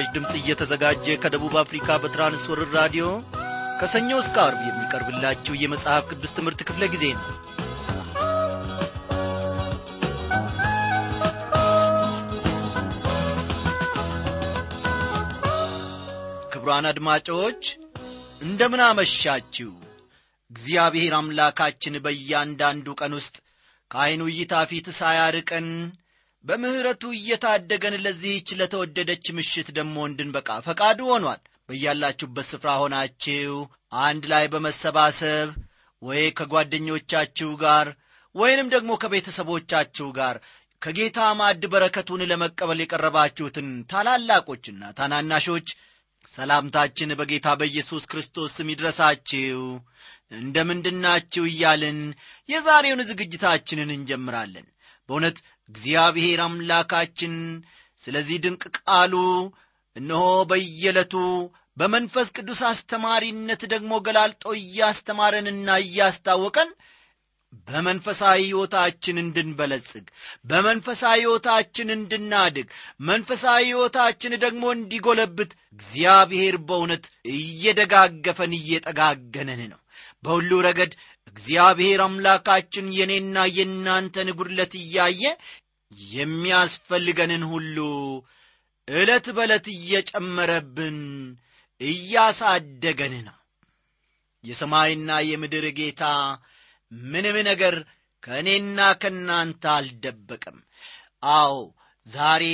ይህ ምስራች ድምፅ እየተዘጋጀ ከደቡብ አፍሪካ በትራንስወርር ራዲዮ ከሰኞ እስከ አርብ የሚቀርብላችሁ የመጽሐፍ ቅዱስ ትምህርት ክፍለ ጊዜ ነው። ክቡራን አድማጮች እንደምን አመሻችሁ? እግዚአብሔር አምላካችን በእያንዳንዱ ቀን ውስጥ ከዐይኑ እይታ ፊት ሳያርቀን በምሕረቱ እየታደገን ለዚህች ለተወደደች ምሽት ደግሞ እንድንበቃ ፈቃዱ ሆኗል። በያላችሁበት ስፍራ ሆናችሁ አንድ ላይ በመሰባሰብ ወይ ከጓደኞቻችሁ ጋር ወይንም ደግሞ ከቤተሰቦቻችሁ ጋር ከጌታ ማዕድ በረከቱን ለመቀበል የቀረባችሁትን ታላላቆችና ታናናሾች ሰላምታችን በጌታ በኢየሱስ ክርስቶስ ስም ይድረሳችሁ። እንደ ምንድናችሁ እያልን የዛሬውን ዝግጅታችንን እንጀምራለን። በእውነት እግዚአብሔር አምላካችን። ስለዚህ ድንቅ ቃሉ እነሆ በየዕለቱ በመንፈስ ቅዱስ አስተማሪነት ደግሞ ገላልጦ እያስተማረንና እያስታወቀን በመንፈሳዊ ሕይወታችን እንድንበለጽግ በመንፈሳዊ ሕይወታችን እንድናድግ መንፈሳዊ ሕይወታችን ደግሞ እንዲጎለብት እግዚአብሔር በእውነት እየደጋገፈን እየጠጋገነን ነው። በሁሉ ረገድ እግዚአብሔር አምላካችን የኔና የእናንተን ጉድለት እያየ የሚያስፈልገንን ሁሉ ዕለት በዕለት እየጨመረብን እያሳደገን ነው። የሰማይና የምድር ጌታ ምንም ነገር ከእኔና ከእናንተ አልደበቀም። አዎ ዛሬ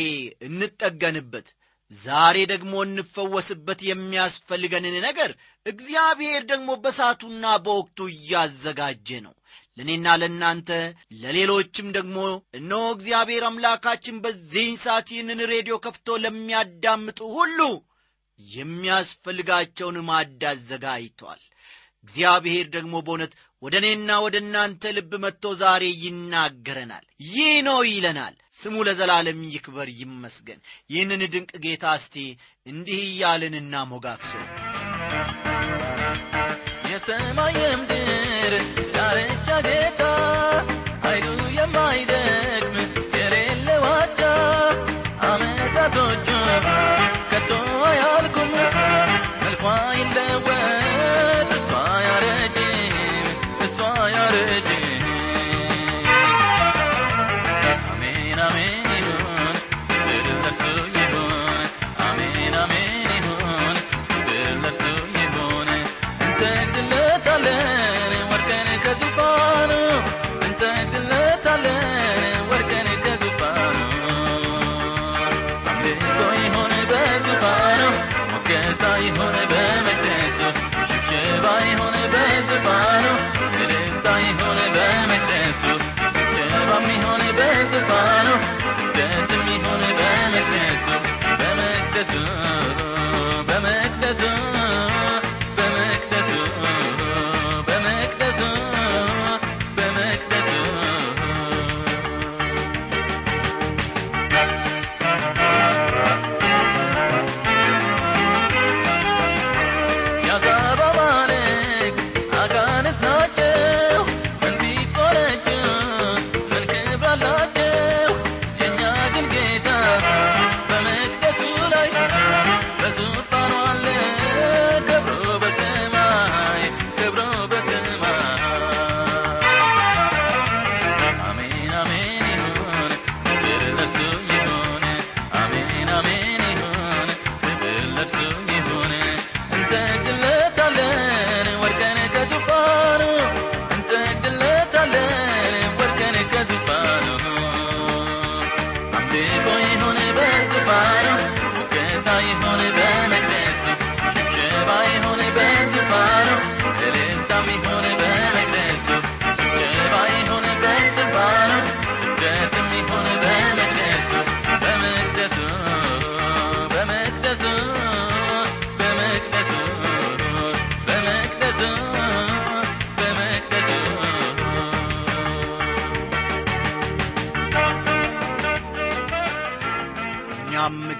እንጠገንበት ዛሬ ደግሞ እንፈወስበት የሚያስፈልገንን ነገር እግዚአብሔር ደግሞ በሳቱና በወቅቱ እያዘጋጀ ነው። ለእኔና ለእናንተ ለሌሎችም ደግሞ እነሆ እግዚአብሔር አምላካችን በዚህን ሰዓት ይህንን ሬዲዮ ከፍቶ ለሚያዳምጡ ሁሉ የሚያስፈልጋቸውን ማድ አዘጋጅቷል። እግዚአብሔር ደግሞ በእውነት ወደ እኔና ወደ እናንተ ልብ መጥቶ ዛሬ ይናገረናል። ይህ ነው ይለናል ስሙ ለዘላለም ይክበር ይመስገን። ይህንን ድንቅ ጌታ እስቲ እንዲህ እያልን እናሞጋክሶ የሰማይ የምድር ዳርቻ ጌታ ኃይሉ የማይደክም በመቅደሱ በመቅደሱ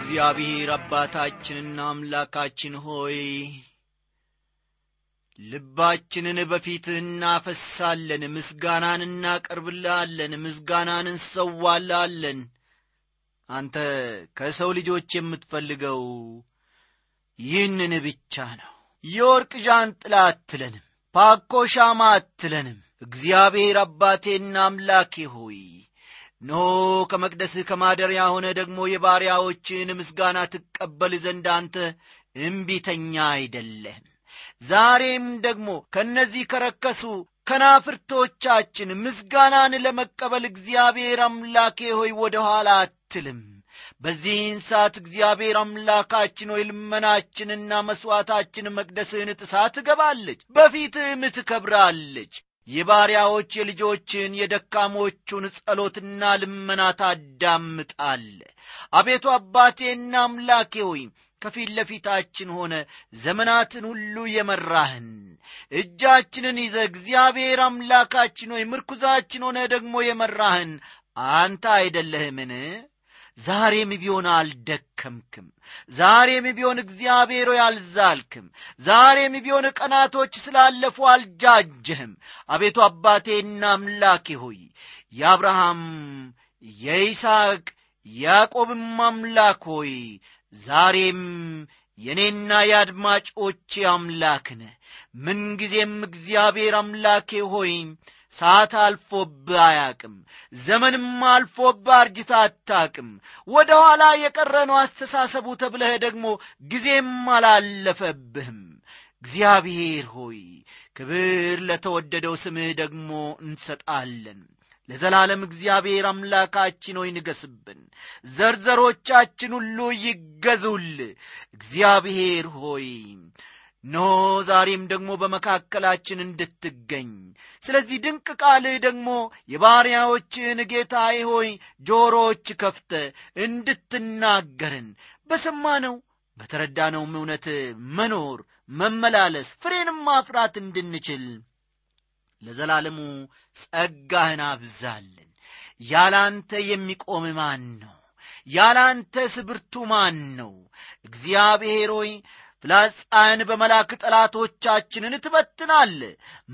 እግዚአብሔር አባታችንና አምላካችን ሆይ ልባችንን በፊትህ እናፈሳለን ምስጋናን እናቀርብልሃለን ምስጋናን እንሰዋልሃለን። አንተ ከሰው ልጆች የምትፈልገው ይህንን ብቻ ነው። የወርቅ ዣንጥላ አትለንም ፓኮ ሻማ አትለንም። እግዚአብሔር አባቴና አምላኬ ሆይ ኖ ከመቅደስህ ከማደሪያ ሆነ ደግሞ የባሪያዎችን ምስጋና ትቀበል ዘንድ አንተ እምቢተኛ አይደለህም። ዛሬም ደግሞ ከእነዚህ ከረከሱ ከናፍርቶቻችን ምስጋናን ለመቀበል እግዚአብሔር አምላኬ ሆይ ወደ ኋላ አትልም። በዚህን ሰዓት እግዚአብሔር አምላካችን ሆይ ልመናችንና መሥዋዕታችን መቅደስህን ጥሳ ትገባለች በፊትህም ትከብራለች የባሪያዎች የልጆችን የደካሞቹን ጸሎትና ልመና ታዳምጣለ አቤቱ አባቴና አምላኬ ሆይ ከፊት ለፊታችን ሆነ ዘመናትን ሁሉ የመራህን እጃችንን ይዘ እግዚአብሔር አምላካችን ሆይ ምርኩዛችን ሆነ ደግሞ የመራህን አንተ አይደለህምን ዛሬም ቢሆን አልደከምክም። ዛሬም ቢሆን እግዚአብሔር ሆይ አልዛልክም። ዛሬም ቢሆን ቀናቶች ስላለፉ አልጃጀህም። አቤቱ አባቴና አምላኬ ሆይ የአብርሃም የይስሐቅ ያዕቆብም አምላክ ሆይ ዛሬም የእኔና የአድማጮቼ አምላክ ነህ። ምንጊዜም እግዚአብሔር አምላኬ ሆይ ሰዓት አልፎብህ አያቅም ዘመንም አልፎብህ አርጅታ አታቅም። ወደ ኋላ የቀረነው አስተሳሰቡ ተብለህ ደግሞ ጊዜም አላለፈብህም። እግዚአብሔር ሆይ ክብር ለተወደደው ስምህ ደግሞ እንሰጣለን። ለዘላለም እግዚአብሔር አምላካችን ሆይ ንገስብን ዘርዘሮቻችን ሁሉ ይገዙል እግዚአብሔር ሆይ ኖ ዛሬም ደግሞ በመካከላችን እንድትገኝ። ስለዚህ ድንቅ ቃልህ ደግሞ የባሪያዎችን ጌታዬ ሆይ ጆሮዎች ከፍተ እንድትናገርን። በሰማነው በተረዳነውም እውነት መኖር መመላለስ ፍሬንም ማፍራት እንድንችል ለዘላለሙ ጸጋህን አብዛልን። ያላንተ የሚቆም ማን ነው? ያላንተስ ብርቱ ማን ነው? እግዚአብሔር ሆይ ፍላጻህን በመላክ ጠላቶቻችንን ትበትናል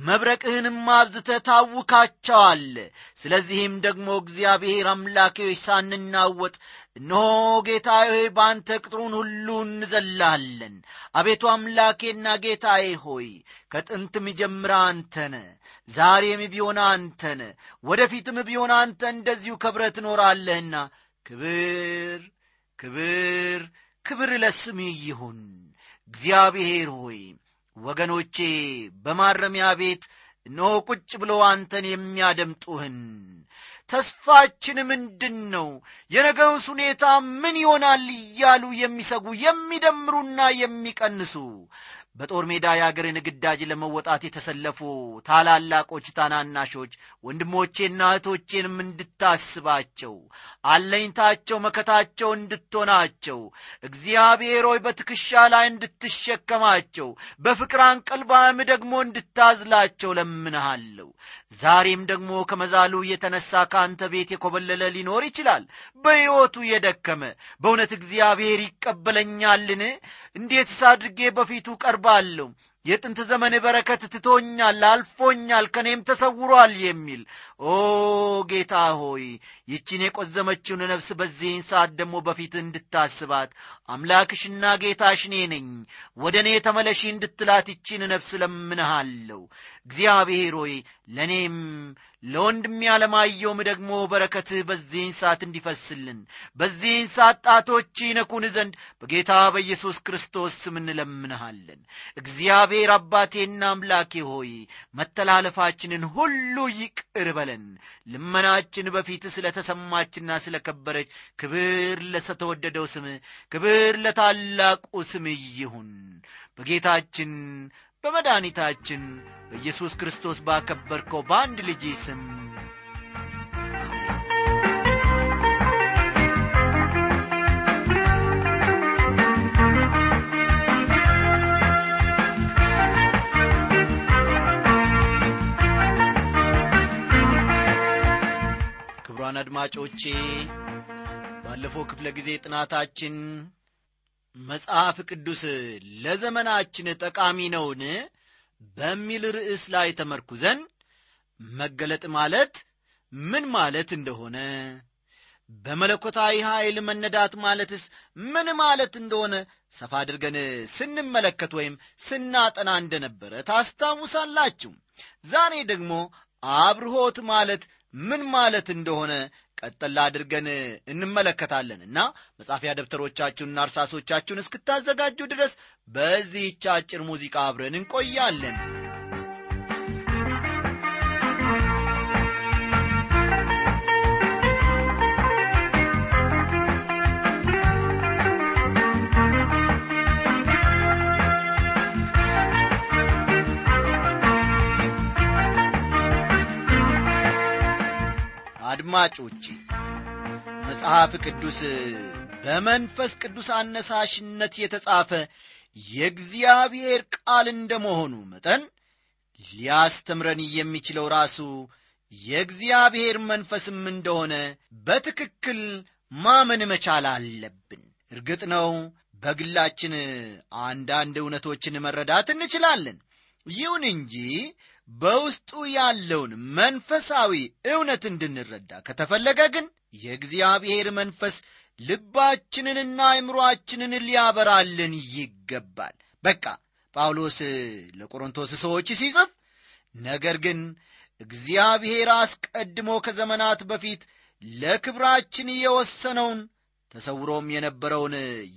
መብረቅህንም አብዝተ ታውካቸዋል። ስለዚህም ደግሞ እግዚአብሔር አምላኬዎች ሳንናወጥ እነሆ ጌታዬ ሆይ በአንተ ቅጥሩን ሁሉ እንዘላለን አቤቱ አምላኬና ጌታዬ ሆይ ከጥንትም ጀምረ አንተነ ዛሬም ቢሆን አንተነ ወደፊትም ቢሆን አንተ እንደዚሁ ከብረ ትኖራለህና ክብር ክብር ክብር ለስምህ ይሁን እግዚአብሔር ሆይ ወገኖቼ በማረሚያ ቤት እነሆ ቁጭ ብሎ አንተን የሚያደምጡህን። ተስፋችን ምንድን ነው የነገውስ ሁኔታ ምን ይሆናል? እያሉ የሚሰጉ የሚደምሩና የሚቀንሱ በጦር ሜዳ የአገርን ግዳጅ ለመወጣት የተሰለፉ ታላላቆች ታናናሾች ወንድሞቼና እህቶቼንም እንድታስባቸው አለኝታቸው መከታቸው እንድትሆናቸው እግዚአብሔር ሆይ በትከሻ ላይ እንድትሸከማቸው በፍቅር አንቀልባህም ደግሞ እንድታዝላቸው ለምንሃለሁ። ዛሬም ደግሞ ከመዛሉ የተነሳ ከአንተ ቤት የኮበለለ ሊኖር ይችላል። በሕይወቱ የደከመ በእውነት እግዚአብሔር ይቀበለኛልን? እንዴትስ አድርጌ በፊቱ ቀርባለሁ የጥንት ዘመን በረከት ትቶኛል አልፎኛል ከኔም ተሰውሯል የሚል። ኦ ጌታ ሆይ ይችን የቆዘመችውን ነፍስ በዚህን ሰዓት ደግሞ በፊት እንድታስባት አምላክሽና ጌታሽ እኔ ነኝ። ወደ እኔ ተመለሺ እንድትላት ይችን ነፍስ ለምንሃለሁ እግዚአብሔር ሆይ ለእኔም ለወንድም ያለማየውም ደግሞ በረከትህ በዚህን ሰዓት እንዲፈስልን በዚህን ሰዓት ጣቶች ይነኩን ዘንድ በጌታ በኢየሱስ ክርስቶስ ስም እንለምንሃለን። እግዚአብሔር አባቴና አምላኬ ሆይ መተላለፋችንን ሁሉ ይቅር በለን። ልመናችን በፊት ስለ ተሰማችና ስለ ከበረች ክብር ለተወደደው ስም ክብር ለታላቁ ስም ይሁን። በጌታችን በመድኃኒታችን በኢየሱስ ክርስቶስ ባከበርከው በአንድ ልጅ ስም። ክብሯን አድማጮቼ ባለፈው ክፍለ ጊዜ ጥናታችን መጽሐፍ ቅዱስ ለዘመናችን ጠቃሚ ነውን? በሚል ርዕስ ላይ ተመርኩዘን መገለጥ ማለት ምን ማለት እንደሆነ በመለኮታዊ ኃይል መነዳት ማለትስ ምን ማለት እንደሆነ ሰፋ አድርገን ስንመለከት ወይም ስናጠና እንደነበረ ታስታውሳላችሁ። ዛሬ ደግሞ አብርሆት ማለት ምን ማለት እንደሆነ ቀጠላ አድርገን እንመለከታለንና መጻፊያ ደብተሮቻችሁንና እርሳሶቻችሁን እስክታዘጋጁ ድረስ በዚህች አጭር ሙዚቃ አብረን እንቆያለን አድማጮቼ መጽሐፍ ቅዱስ በመንፈስ ቅዱስ አነሳሽነት የተጻፈ የእግዚአብሔር ቃል እንደመሆኑ መጠን ሊያስተምረን የሚችለው ራሱ የእግዚአብሔር መንፈስም እንደሆነ በትክክል ማመን መቻል አለብን። እርግጥ ነው በግላችን አንዳንድ እውነቶችን መረዳት እንችላለን ይሁን እንጂ በውስጡ ያለውን መንፈሳዊ እውነት እንድንረዳ ከተፈለገ ግን የእግዚአብሔር መንፈስ ልባችንንና አእምሮአችንን ሊያበራልን ይገባል። በቃ ጳውሎስ ለቆሮንቶስ ሰዎች ሲጽፍ ነገር ግን እግዚአብሔር አስቀድሞ ከዘመናት በፊት ለክብራችን የወሰነውን ተሰውሮም የነበረውን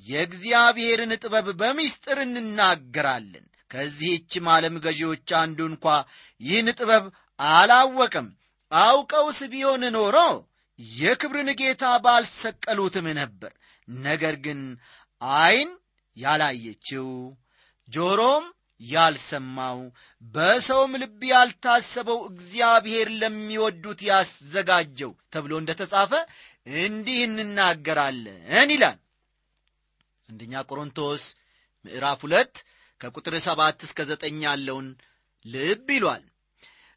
የእግዚአብሔርን ጥበብ በሚስጥር እንናገራለን ከዚህችም ዓለም ገዢዎች አንዱ እንኳ ይህን ጥበብ አላወቅም አውቀውስ ቢሆን ኖሮ የክብርን ጌታ ባልሰቀሉትም ነበር። ነገር ግን ዐይን ያላየችው ጆሮም ያልሰማው በሰውም ልብ ያልታሰበው እግዚአብሔር ለሚወዱት ያዘጋጀው ተብሎ እንደ ተጻፈ እንዲህ እንናገራለን ይላል። አንደኛ ቆሮንቶስ ምዕራፍ ሁለት ከቁጥር ሰባት እስከ ዘጠኝ ያለውን ልብ ይሏል።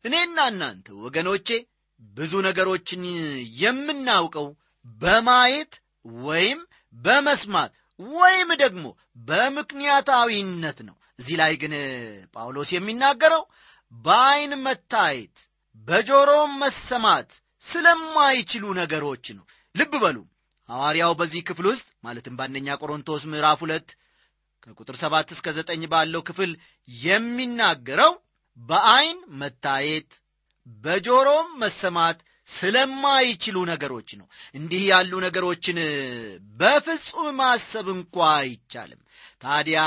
እኔና እናንተ ወገኖቼ ብዙ ነገሮችን የምናውቀው በማየት ወይም በመስማት ወይም ደግሞ በምክንያታዊነት ነው። እዚህ ላይ ግን ጳውሎስ የሚናገረው በዐይን መታየት በጆሮም መሰማት ስለማይችሉ ነገሮች ነው። ልብ በሉ ሐዋርያው በዚህ ክፍል ውስጥ ማለትም በአንደኛ ቆሮንቶስ ምዕራፍ ሁለት ከቁጥር ሰባት እስከ ዘጠኝ ባለው ክፍል የሚናገረው በዐይን መታየት በጆሮም መሰማት ስለማይችሉ ነገሮች ነው። እንዲህ ያሉ ነገሮችን በፍጹም ማሰብ እንኳ አይቻልም። ታዲያ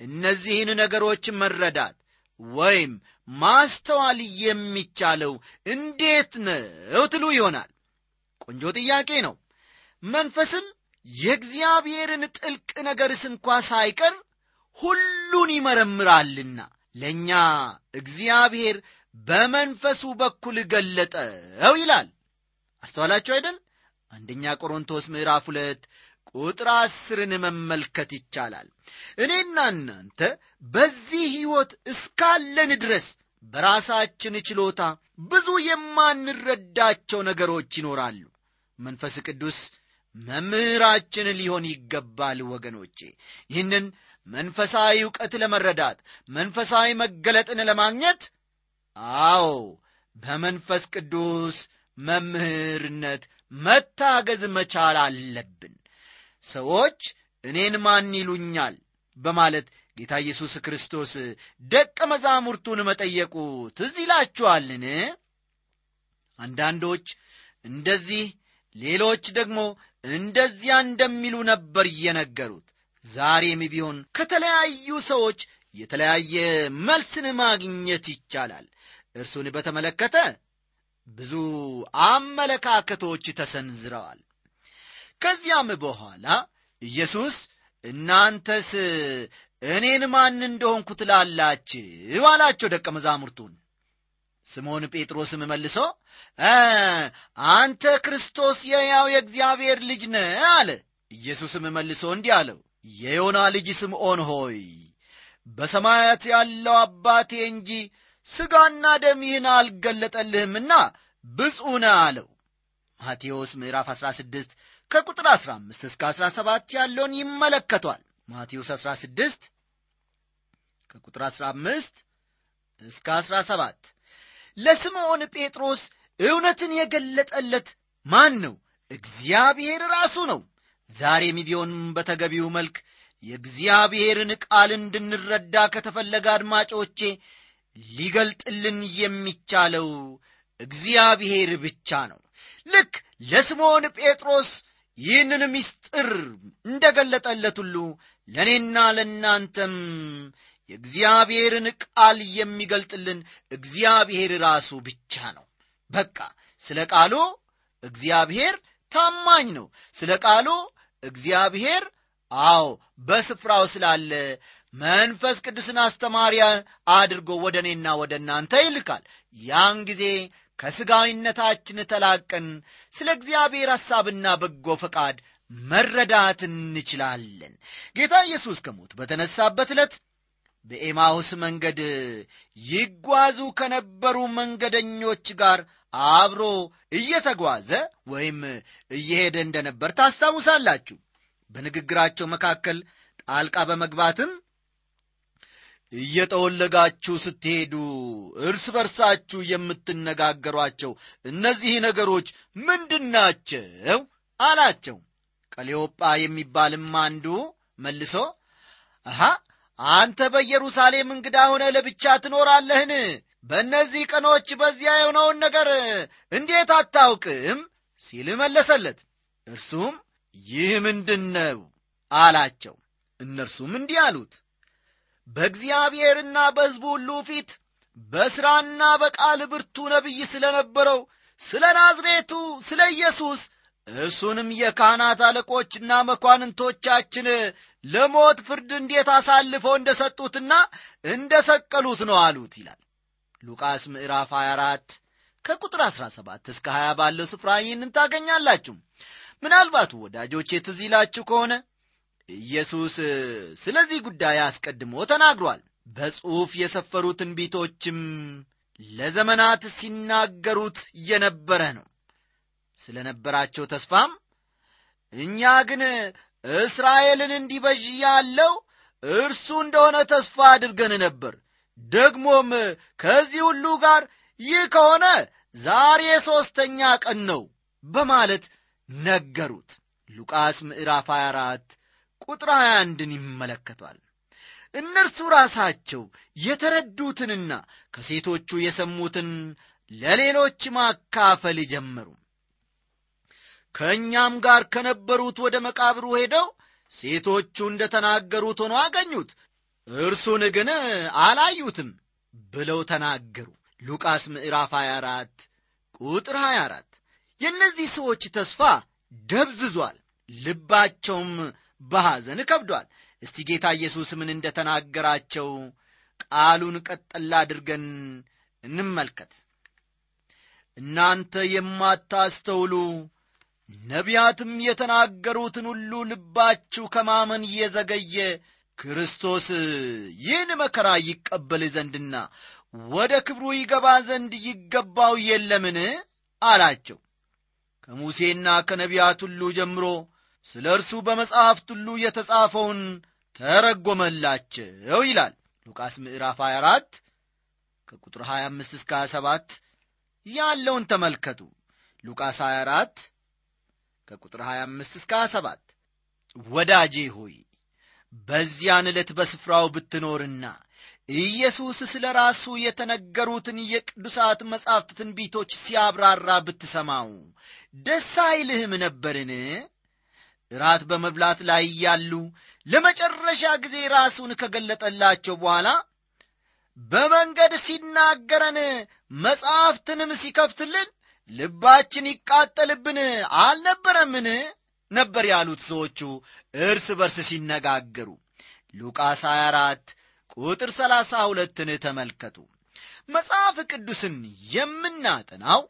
እነዚህን ነገሮች መረዳት ወይም ማስተዋል የሚቻለው እንዴት ነው ትሉ ይሆናል። ቆንጆ ጥያቄ ነው። መንፈስም የእግዚአብሔርን ጥልቅ ነገርስ እንኳ ሳይቀር ሁሉን ይመረምራልና። ለእኛ እግዚአብሔር በመንፈሱ በኩል ገለጠው ይላል። አስተዋላችሁ አይደል? አንደኛ ቆሮንቶስ ምዕራፍ ሁለት ቁጥር አስርን መመልከት ይቻላል። እኔና እናንተ በዚህ ሕይወት እስካለን ድረስ በራሳችን ችሎታ ብዙ የማንረዳቸው ነገሮች ይኖራሉ። መንፈስ ቅዱስ መምህራችን ሊሆን ይገባል ወገኖቼ። ይህንን መንፈሳዊ ዕውቀት ለመረዳት መንፈሳዊ መገለጥን ለማግኘት አዎ በመንፈስ ቅዱስ መምህርነት መታገዝ መቻል አለብን። ሰዎች እኔን ማን ይሉኛል? በማለት ጌታ ኢየሱስ ክርስቶስ ደቀ መዛሙርቱን መጠየቁ ትዝ ይላችኋልን? አንዳንዶች እንደዚህ ሌሎች ደግሞ እንደዚያ እንደሚሉ ነበር እየነገሩት ዛሬም ቢሆን ከተለያዩ ሰዎች የተለያየ መልስን ማግኘት ይቻላል። እርሱን በተመለከተ ብዙ አመለካከቶች ተሰንዝረዋል። ከዚያም በኋላ ኢየሱስ እናንተስ እኔን ማን እንደሆንኩ ትላላችሁ? አላቸው ደቀ መዛሙርቱን ስምዖን ጴጥሮስም መልሶ አንተ ክርስቶስ የያው የእግዚአብሔር ልጅ ነ አለ። ኢየሱስም መልሶ እንዲህ አለው የዮና ልጅ ስምዖን ሆይ በሰማያት ያለው አባቴ እንጂ ሥጋና ደም ይህን አልገለጠልህምና ብፁዕ ነህ አለው። ማቴዎስ ምዕራፍ 16 ከቁጥር 15 እስከ 17 ያለውን ይመለከቷል። ማቴዎስ 16 ከቁጥር 15 እስከ 17 ለስምዖን ጴጥሮስ እውነትን የገለጠለት ማን ነው? እግዚአብሔር ራሱ ነው። ዛሬም ቢሆን በተገቢው መልክ የእግዚአብሔርን ቃል እንድንረዳ ከተፈለገ አድማጮቼ ሊገልጥልን የሚቻለው እግዚአብሔር ብቻ ነው። ልክ ለስምዖን ጴጥሮስ ይህንን ምስጢር እንደ ገለጠለት ሁሉ ለእኔና ለእናንተም የእግዚአብሔርን ቃል የሚገልጥልን እግዚአብሔር ራሱ ብቻ ነው። በቃ ስለ ቃሉ እግዚአብሔር ታማኝ ነው። ስለ ቃሉ እግዚአብሔር አዎ በስፍራው ስላለ መንፈስ ቅዱስን አስተማሪያ አድርጎ ወደ እኔና ወደ እናንተ ይልካል። ያን ጊዜ ከሥጋዊነታችን ተላቀን ስለ እግዚአብሔር ሐሳብና በጎ ፈቃድ መረዳት እንችላለን። ጌታ ኢየሱስ ከሞት በተነሳበት ዕለት በኤማውስ መንገድ ይጓዙ ከነበሩ መንገደኞች ጋር አብሮ እየተጓዘ ወይም እየሄደ እንደነበር ታስታውሳላችሁ። በንግግራቸው መካከል ጣልቃ በመግባትም እየጠወለጋችሁ ስትሄዱ እርስ በርሳችሁ የምትነጋገሯቸው እነዚህ ነገሮች ምንድናቸው? አላቸው። ቀሌዮጳ የሚባልም አንዱ መልሶ አሃ አንተ በኢየሩሳሌም እንግዳ ሆነ ለብቻ ትኖራለህን? በእነዚህ ቀኖች በዚያ የሆነውን ነገር እንዴት አታውቅም? ሲል መለሰለት። እርሱም ይህ ምንድን ነው አላቸው። እነርሱም እንዲህ አሉት። በእግዚአብሔርና በሕዝቡ ሁሉ ፊት በሥራና በቃል ብርቱ ነቢይ ስለ ነበረው ስለ ናዝሬቱ ስለ ኢየሱስ እርሱንም የካህናት አለቆችና መኳንንቶቻችን ለሞት ፍርድ እንዴት አሳልፈው እንደ ሰጡትና እንደ ሰቀሉት ነው አሉት ይላል። ሉቃስ ምዕራፍ 24 ከቁጥር 17 እስከ 20 ባለው ስፍራ ይህንን ታገኛላችሁ። ምናልባት ወዳጆቼ ትዝ ይላችሁ ከሆነ ኢየሱስ ስለዚህ ጉዳይ አስቀድሞ ተናግሯል። በጽሑፍ የሰፈሩ ትንቢቶችም ለዘመናት ሲናገሩት የነበረ ነው ስለ ነበራቸው ተስፋም እኛ ግን እስራኤልን እንዲበዥ ያለው እርሱ እንደሆነ ተስፋ አድርገን ነበር። ደግሞም ከዚህ ሁሉ ጋር ይህ ከሆነ ዛሬ ሦስተኛ ቀን ነው በማለት ነገሩት። ሉቃስ ምዕራፍ 24 ቁጥር 21ን ይመለከቷል። እነርሱ ራሳቸው የተረዱትንና ከሴቶቹ የሰሙትን ለሌሎች ማካፈል ጀመሩ ከእኛም ጋር ከነበሩት ወደ መቃብሩ ሄደው ሴቶቹ እንደ ተናገሩት ሆኖ አገኙት። እርሱን ግን አላዩትም ብለው ተናገሩ። ሉቃስ ምዕራፍ 24 ቁጥር 24 የእነዚህ ሰዎች ተስፋ ደብዝዟል ልባቸውም በሐዘን ከብዷል። እስቲ ጌታ ኢየሱስ ምን እንደ ተናገራቸው ቃሉን ቀጠላ አድርገን እንመልከት። እናንተ የማታስተውሉ ነቢያትም የተናገሩትን ሁሉ ልባችሁ ከማመን እየዘገየ ክርስቶስ ይህን መከራ ይቀበል ዘንድና ወደ ክብሩ ይገባ ዘንድ ይገባው የለምን? አላቸው። ከሙሴና ከነቢያት ሁሉ ጀምሮ ስለ እርሱ በመጽሐፍት ሁሉ የተጻፈውን ተረጎመላቸው ይላል። ሉቃስ ምዕራፍ 24 ከቁጥር 25 እስከ 27 ያለውን ተመልከቱ። ሉቃስ 24 ከቁጥር 25 እስከ 27 ወዳጄ ሆይ በዚያን ዕለት በስፍራው ብትኖርና ኢየሱስ ስለ ራሱ የተነገሩትን የቅዱሳት መጻሕፍት ትንቢቶች ሲያብራራ ብትሰማው ደስ አይልህም ነበርን? እራት በመብላት ላይ እያሉ ለመጨረሻ ጊዜ ራሱን ከገለጠላቸው በኋላ በመንገድ ሲናገረን መጻሕፍትንም ሲከፍትልን ልባችን ይቃጠልብን አልነበረምን? ነበር ያሉት ሰዎቹ እርስ በርስ ሲነጋገሩ። ሉቃስ 24 ቁጥር 32ን ተመልከቱ። መጽሐፍ ቅዱስን የምናጠናው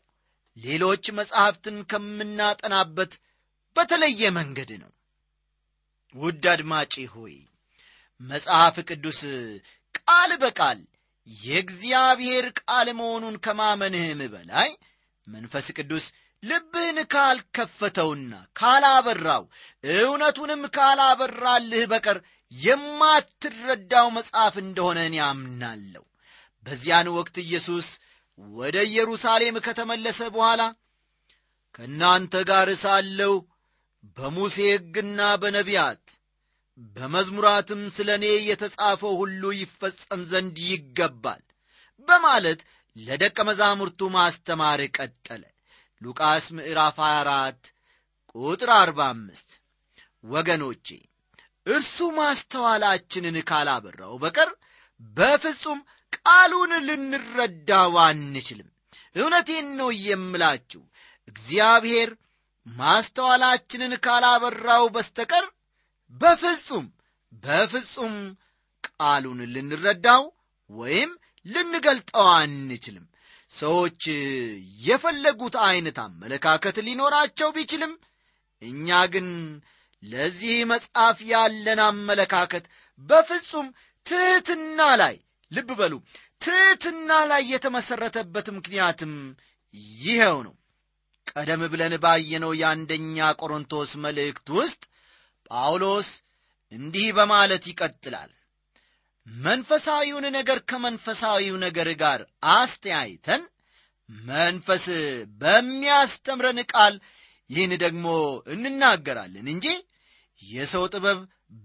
ሌሎች መጽሐፍትን ከምናጠናበት በተለየ መንገድ ነው። ውድ አድማጬ ሆይ መጽሐፍ ቅዱስ ቃል በቃል የእግዚአብሔር ቃል መሆኑን ከማመንህም በላይ መንፈስ ቅዱስ ልብህን ካልከፈተውና ካላበራው እውነቱንም ካላበራልህ በቀር የማትረዳው መጽሐፍ እንደሆነ እኔ አምናለሁ። በዚያን ወቅት ኢየሱስ ወደ ኢየሩሳሌም ከተመለሰ በኋላ ከእናንተ ጋር ሳለሁ በሙሴ ሕግና በነቢያት በመዝሙራትም ስለ እኔ የተጻፈው ሁሉ ይፈጸም ዘንድ ይገባል በማለት ለደቀ መዛሙርቱ ማስተማር ቀጠለ። ሉቃስ ምዕራፍ 24 ቁጥር 45 ወገኖቼ እርሱ ማስተዋላችንን ካላበራው በቀር በፍጹም ቃሉን ልንረዳው አንችልም። እውነቴን ነው የምላችሁ እግዚአብሔር ማስተዋላችንን ካላበራው በስተቀር በፍጹም በፍጹም ቃሉን ልንረዳው ወይም ልንገልጠው አንችልም። ሰዎች የፈለጉት ዐይነት አመለካከት ሊኖራቸው ቢችልም እኛ ግን ለዚህ መጽሐፍ ያለን አመለካከት በፍጹም ትሕትና ላይ ልብ በሉ ትሕትና ላይ የተመሠረተበት ምክንያትም ይኸው ነው። ቀደም ብለን ባየነው የአንደኛ ቆሮንቶስ መልእክት ውስጥ ጳውሎስ እንዲህ በማለት ይቀጥላል መንፈሳዊውን ነገር ከመንፈሳዊው ነገር ጋር አስተያይተን መንፈስ በሚያስተምረን ቃል ይህን ደግሞ እንናገራለን እንጂ የሰው ጥበብ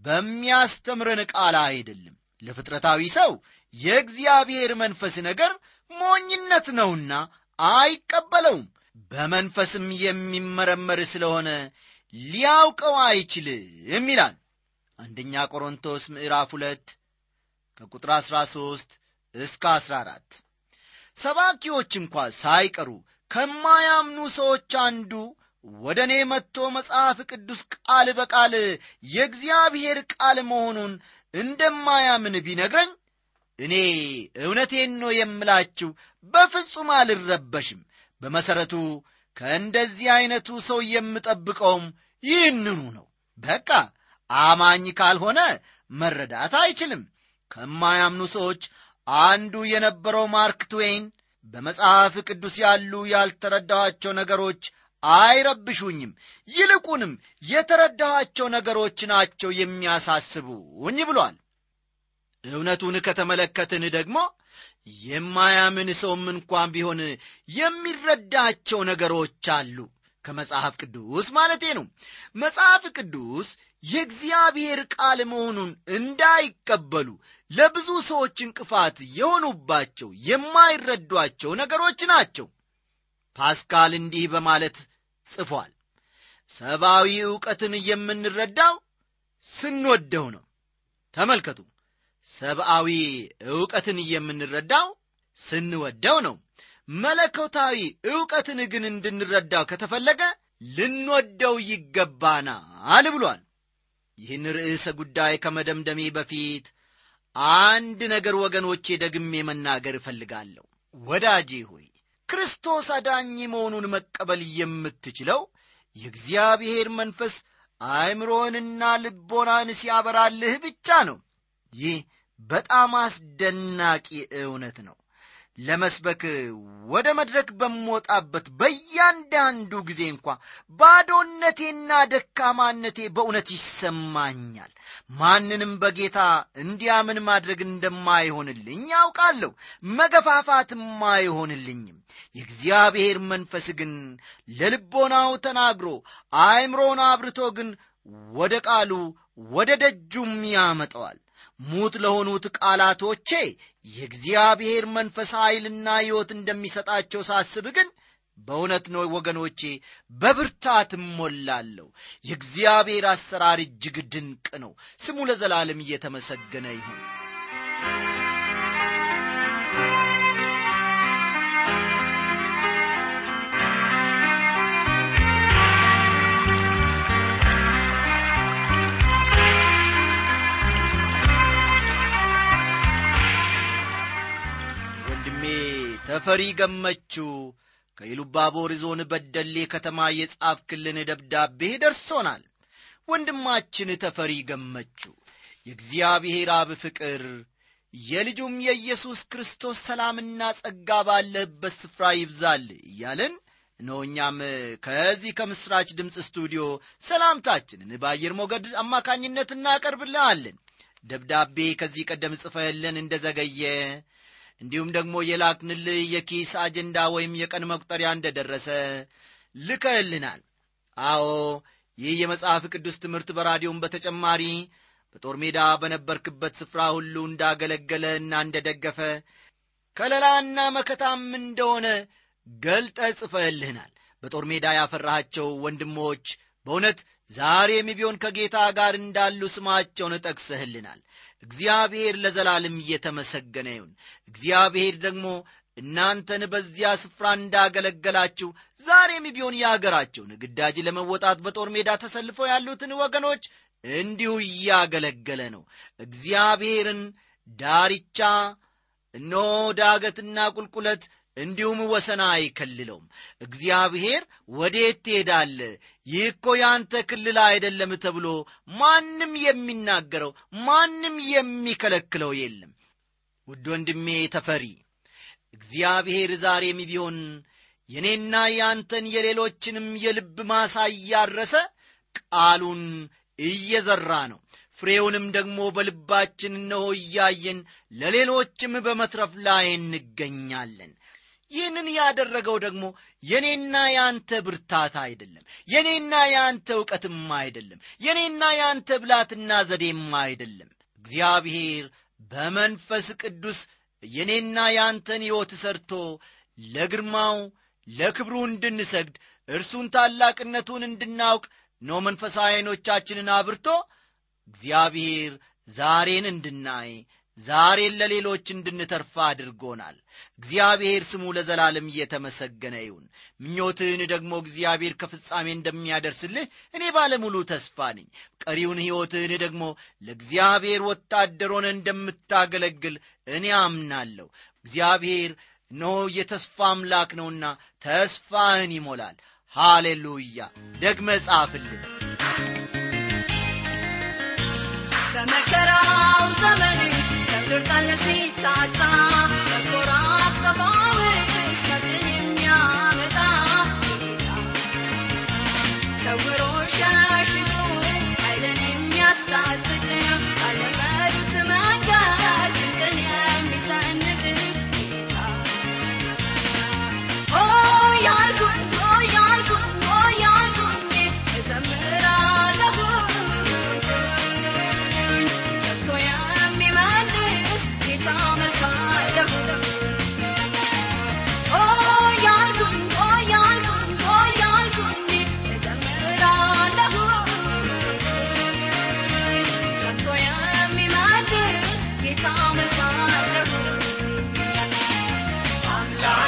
በሚያስተምረን ቃል አይደለም። ለፍጥረታዊ ሰው የእግዚአብሔር መንፈስ ነገር ሞኝነት ነውና አይቀበለውም። በመንፈስም የሚመረመር ስለሆነ ሊያውቀው አይችልም ይላል አንደኛ ቆሮንቶስ ምዕራፍ ሁለት ከቁጥር 13 እስከ 14 ሰባኪዎች እንኳ ሳይቀሩ ከማያምኑ ሰዎች አንዱ ወደ እኔ መጥቶ መጽሐፍ ቅዱስ ቃል በቃል የእግዚአብሔር ቃል መሆኑን እንደማያምን ቢነግረኝ እኔ እውነቴን ነው የምላችሁ በፍጹም አልረበሽም። በመሠረቱ ከእንደዚህ ዐይነቱ ሰው የምጠብቀውም ይህንኑ ነው። በቃ አማኝ ካልሆነ መረዳት አይችልም ከማያምኑ ሰዎች አንዱ የነበረው ማርክ ትዌይን በመጽሐፍ ቅዱስ ያሉ ያልተረዳኋቸው ነገሮች አይረብሹኝም። ይልቁንም የተረዳኋቸው ነገሮች ናቸው የሚያሳስቡኝ ብሏል። እውነቱን ከተመለከትን ደግሞ የማያምን ሰውም እንኳን ቢሆን የሚረዳቸው ነገሮች አሉ። ከመጽሐፍ ቅዱስ ማለቴ ነው። መጽሐፍ ቅዱስ የእግዚአብሔር ቃል መሆኑን እንዳይቀበሉ ለብዙ ሰዎች እንቅፋት የሆኑባቸው የማይረዷቸው ነገሮች ናቸው። ፓስካል እንዲህ በማለት ጽፏል። ሰብአዊ ዕውቀትን የምንረዳው ስንወደው ነው። ተመልከቱ። ሰብአዊ ዕውቀትን የምንረዳው ስንወደው ነው። መለኮታዊ ዕውቀትን ግን እንድንረዳው ከተፈለገ ልንወደው ይገባናል ብሏል ይህን ርዕሰ ጉዳይ ከመደምደሜ በፊት አንድ ነገር ወገኖቼ ደግሜ መናገር እፈልጋለሁ። ወዳጄ ሆይ ክርስቶስ አዳኝ መሆኑን መቀበል የምትችለው የእግዚአብሔር መንፈስ አእምሮህንና ልቦናን ሲያበራልህ ብቻ ነው። ይህ በጣም አስደናቂ እውነት ነው ለመስበክ ወደ መድረክ በምወጣበት በእያንዳንዱ ጊዜ እንኳ ባዶነቴና ደካማነቴ በእውነት ይሰማኛል። ማንንም በጌታ እንዲያምን ማድረግ እንደማይሆንልኝ ያውቃለሁ መገፋፋትም አይሆንልኝም። የእግዚአብሔር መንፈስ ግን ለልቦናው ተናግሮ አእምሮን አብርቶ ግን ወደ ቃሉ ወደ ደጁም ያመጠዋል ሙት ለሆኑት ቃላቶቼ የእግዚአብሔር መንፈስ ኃይልና ሕይወት እንደሚሰጣቸው ሳስብ ግን በእውነት ነው ወገኖቼ በብርታት እሞላለሁ። የእግዚአብሔር አሰራር እጅግ ድንቅ ነው። ስሙ ለዘላለም እየተመሰገነ ይሁን ተፈሪ ገመቹ ከኢሉባቦር ዞን በደሌ ከተማ የጻፍክልን ደብዳቤ ደርሶናል። ወንድማችን ተፈሪ ገመቹ የእግዚአብሔር አብ ፍቅር የልጁም የኢየሱስ ክርስቶስ ሰላምና ጸጋ ባለህበት ስፍራ ይብዛል እያልን እነሆ እኛም ከዚህ ከምሥራች ድምፅ ስቱዲዮ ሰላምታችንን በአየር ሞገድ አማካኝነት እናቀርብልሃለን። ደብዳቤ ከዚህ ቀደም ጽፈህልን እንደ ዘገየ እንዲሁም ደግሞ የላክንልህ የኪስ አጀንዳ ወይም የቀን መቁጠሪያ እንደ ደረሰ ልከህልናል። አዎ ይህ የመጽሐፍ ቅዱስ ትምህርት በራዲዮም በተጨማሪ በጦር ሜዳ በነበርክበት ስፍራ ሁሉ እንዳገለገለ እና እንደደገፈ ከለላና መከታም እንደሆነ ገልጠ ጽፈህልህናል በጦር ሜዳ ያፈራሃቸው ወንድሞች በእውነት ዛሬም ቢሆን ከጌታ ጋር እንዳሉ ስማቸውን ጠቅሰህልናል እግዚአብሔር ለዘላለም እየተመሰገነ ይሁን። እግዚአብሔር ደግሞ እናንተን በዚያ ስፍራ እንዳገለገላችሁ ዛሬም ቢሆን የአገራቸውን ግዳጅ ለመወጣት በጦር ሜዳ ተሰልፈው ያሉትን ወገኖች እንዲሁ እያገለገለ ነው። እግዚአብሔርን ዳርቻ እነሆ ዳገትና ቁልቁለት እንዲሁም ወሰና አይከልለውም። እግዚአብሔር ወዴት ትሄዳለ? ይህ እኮ ያንተ ክልል አይደለም ተብሎ ማንም የሚናገረው ማንም የሚከለክለው የለም። ውድ ወንድሜ ተፈሪ እግዚአብሔር ዛሬም ቢሆን የኔና ያንተን የሌሎችንም የልብ ማሳ እያረሰ ቃሉን እየዘራ ነው። ፍሬውንም ደግሞ በልባችን እነሆ እያየን ለሌሎችም በመትረፍ ላይ እንገኛለን ይህንን ያደረገው ደግሞ የኔና ያንተ ብርታት አይደለም የኔና ያንተ ዕውቀትም አይደለም የኔና ያንተ ብላትና ዘዴም አይደለም። እግዚአብሔር በመንፈስ ቅዱስ የኔና ያንተን ሕይወት ሰርቶ ለግርማው ለክብሩ እንድንሰግድ እርሱን ታላቅነቱን እንድናውቅ ነው መንፈሳዊ ዐይኖቻችንን አብርቶ እግዚአብሔር ዛሬን እንድናይ ዛሬን ለሌሎች እንድንተርፋ አድርጎናል። እግዚአብሔር ስሙ ለዘላለም እየተመሰገነ ይሁን። ምኞትህን ደግሞ እግዚአብሔር ከፍጻሜ እንደሚያደርስልህ እኔ ባለሙሉ ተስፋ ነኝ። ቀሪውን ሕይወትህን ደግሞ ለእግዚአብሔር ወታደር ሆነ እንደምታገለግል እኔ አምናለሁ። እግዚአብሔር እነሆ የተስፋ አምላክ ነውና ተስፋህን ይሞላል። ሃሌሉያ። ደግመ ጻፍልን በመከራው ዘመን ከብርታን ሲታጣ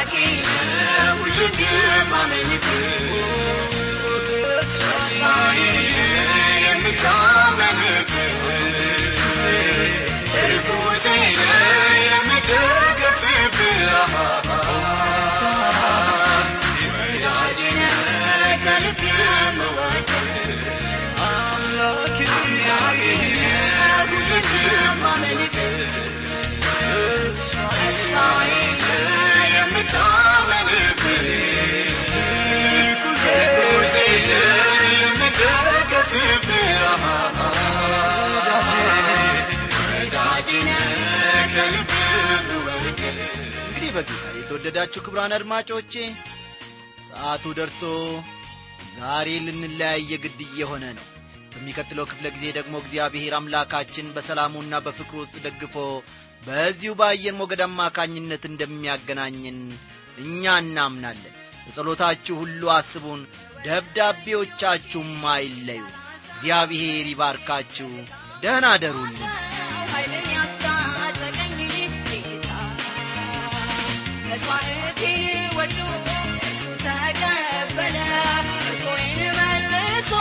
አምላኬ አመልክ በጌታ የተወደዳችሁ ክብራን አድማጮቼ ሰዓቱ ደርሶ ዛሬ ልንለያይ የግድ እየሆነ ነው። በሚቀጥለው ክፍለ ጊዜ ደግሞ እግዚአብሔር አምላካችን በሰላሙና በፍቅሩ ውስጥ ደግፎ በዚሁ በአየር ሞገድ አማካኝነት እንደሚያገናኝን እኛ እናምናለን። በጸሎታችሁ ሁሉ አስቡን ደብዳቤዎቻችሁም አይለዩ። እግዚአብሔር ይባርካችሁ። ደህና አደሩልን መስዋዕቴን ወዶ ተቀበለ እርቆዬን መልሶ